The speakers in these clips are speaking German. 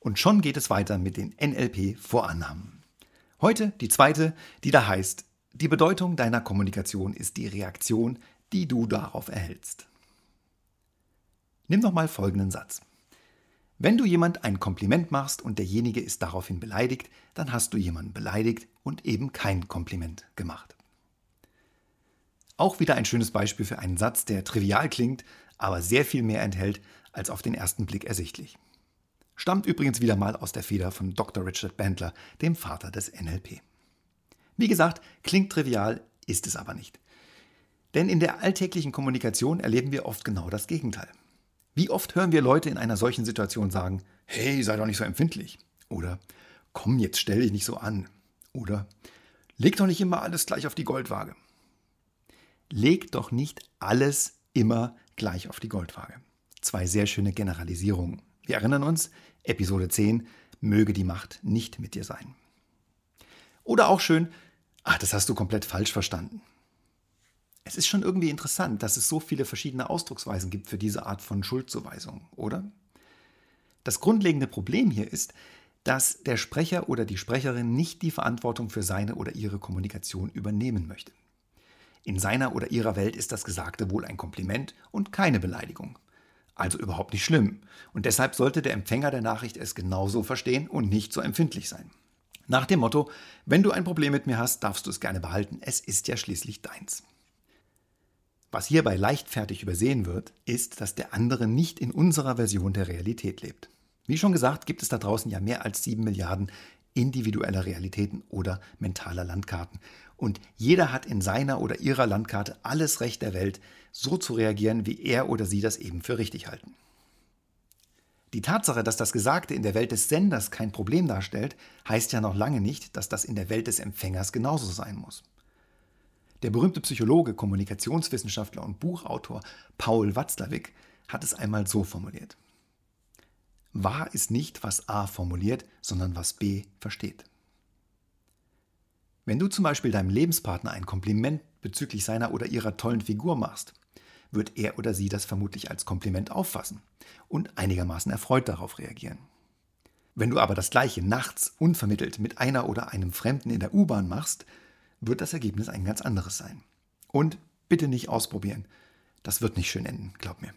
Und schon geht es weiter mit den NLP-Vorannahmen. Heute die zweite, die da heißt, die Bedeutung deiner Kommunikation ist die Reaktion, die du darauf erhältst. Nimm doch mal folgenden Satz. Wenn du jemand ein Kompliment machst und derjenige ist daraufhin beleidigt, dann hast du jemanden beleidigt und eben kein Kompliment gemacht. Auch wieder ein schönes Beispiel für einen Satz, der trivial klingt, aber sehr viel mehr enthält, als auf den ersten Blick ersichtlich. Stammt übrigens wieder mal aus der Feder von Dr. Richard Bandler, dem Vater des NLP. Wie gesagt, klingt trivial, ist es aber nicht. Denn in der alltäglichen Kommunikation erleben wir oft genau das Gegenteil. Wie oft hören wir Leute in einer solchen Situation sagen, hey, sei doch nicht so empfindlich. Oder komm, jetzt stell dich nicht so an. Oder leg doch nicht immer alles gleich auf die Goldwaage. Leg doch nicht alles immer gleich auf die Goldwaage. Zwei sehr schöne Generalisierungen. Wir erinnern uns, Episode 10, möge die Macht nicht mit dir sein. Oder auch schön, ach, das hast du komplett falsch verstanden. Es ist schon irgendwie interessant, dass es so viele verschiedene Ausdrucksweisen gibt für diese Art von Schuldzuweisung, oder? Das grundlegende Problem hier ist, dass der Sprecher oder die Sprecherin nicht die Verantwortung für seine oder ihre Kommunikation übernehmen möchte. In seiner oder ihrer Welt ist das Gesagte wohl ein Kompliment und keine Beleidigung. Also überhaupt nicht schlimm. Und deshalb sollte der Empfänger der Nachricht es genauso verstehen und nicht so empfindlich sein. Nach dem Motto, wenn du ein Problem mit mir hast, darfst du es gerne behalten, es ist ja schließlich deins. Was hierbei leichtfertig übersehen wird, ist, dass der andere nicht in unserer Version der Realität lebt. Wie schon gesagt, gibt es da draußen ja mehr als sieben Milliarden individueller Realitäten oder mentaler Landkarten. Und jeder hat in seiner oder ihrer Landkarte alles Recht der Welt, so zu reagieren, wie er oder sie das eben für richtig halten. Die Tatsache, dass das Gesagte in der Welt des Senders kein Problem darstellt, heißt ja noch lange nicht, dass das in der Welt des Empfängers genauso sein muss. Der berühmte Psychologe, Kommunikationswissenschaftler und Buchautor Paul Watzlawick hat es einmal so formuliert. Wahr ist nicht, was A formuliert, sondern was B versteht. Wenn du zum Beispiel deinem Lebenspartner ein Kompliment bezüglich seiner oder ihrer tollen Figur machst, wird er oder sie das vermutlich als Kompliment auffassen und einigermaßen erfreut darauf reagieren. Wenn du aber das gleiche nachts unvermittelt mit einer oder einem Fremden in der U-Bahn machst, wird das Ergebnis ein ganz anderes sein. Und bitte nicht ausprobieren. Das wird nicht schön enden, glaub mir.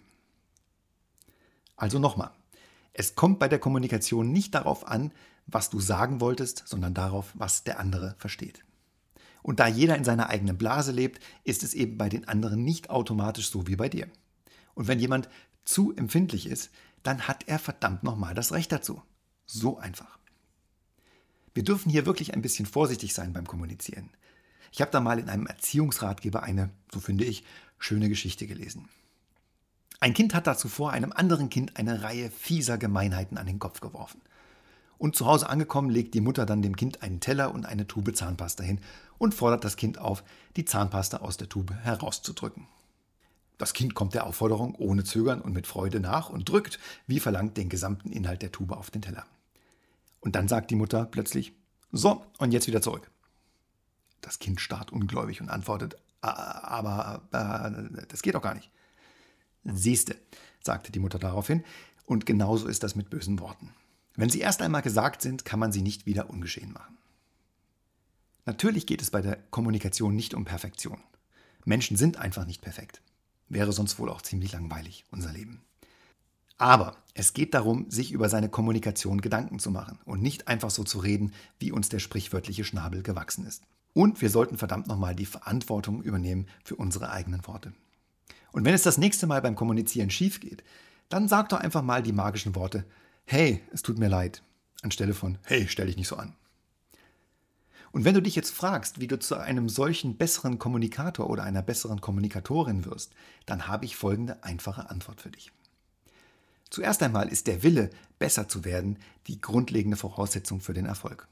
Also nochmal. Es kommt bei der Kommunikation nicht darauf an, was du sagen wolltest, sondern darauf, was der andere versteht. Und da jeder in seiner eigenen Blase lebt, ist es eben bei den anderen nicht automatisch so wie bei dir. Und wenn jemand zu empfindlich ist, dann hat er verdammt nochmal das Recht dazu. So einfach. Wir dürfen hier wirklich ein bisschen vorsichtig sein beim Kommunizieren. Ich habe da mal in einem Erziehungsratgeber eine, so finde ich, schöne Geschichte gelesen. Ein Kind hat da zuvor einem anderen Kind eine Reihe fieser Gemeinheiten an den Kopf geworfen. Und zu Hause angekommen legt die Mutter dann dem Kind einen Teller und eine Tube Zahnpasta hin und fordert das Kind auf, die Zahnpasta aus der Tube herauszudrücken. Das Kind kommt der Aufforderung ohne Zögern und mit Freude nach und drückt, wie verlangt, den gesamten Inhalt der Tube auf den Teller. Und dann sagt die Mutter plötzlich, so, und jetzt wieder zurück. Das Kind starrt ungläubig und antwortet, aber äh, das geht doch gar nicht. Siehste, sagte die Mutter daraufhin, und genauso ist das mit bösen Worten. Wenn sie erst einmal gesagt sind, kann man sie nicht wieder ungeschehen machen. Natürlich geht es bei der Kommunikation nicht um Perfektion. Menschen sind einfach nicht perfekt. Wäre sonst wohl auch ziemlich langweilig, unser Leben. Aber es geht darum, sich über seine Kommunikation Gedanken zu machen und nicht einfach so zu reden, wie uns der sprichwörtliche Schnabel gewachsen ist. Und wir sollten verdammt nochmal die Verantwortung übernehmen für unsere eigenen Worte. Und wenn es das nächste Mal beim Kommunizieren schief geht, dann sag doch einfach mal die magischen Worte, hey, es tut mir leid, anstelle von, hey, stell dich nicht so an. Und wenn du dich jetzt fragst, wie du zu einem solchen besseren Kommunikator oder einer besseren Kommunikatorin wirst, dann habe ich folgende einfache Antwort für dich. Zuerst einmal ist der Wille, besser zu werden, die grundlegende Voraussetzung für den Erfolg.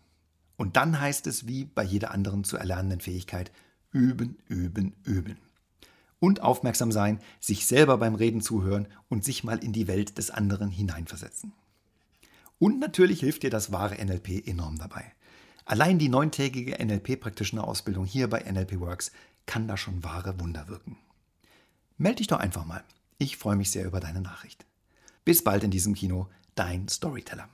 Und dann heißt es, wie bei jeder anderen zu erlernenden Fähigkeit, üben, üben, üben. Und aufmerksam sein, sich selber beim Reden zuhören und sich mal in die Welt des anderen hineinversetzen. Und natürlich hilft dir das wahre NLP enorm dabei. Allein die neuntägige NLP-Practitioner-Ausbildung hier bei NLP Works kann da schon wahre Wunder wirken. Meld dich doch einfach mal. Ich freue mich sehr über deine Nachricht. Bis bald in diesem Kino, dein Storyteller.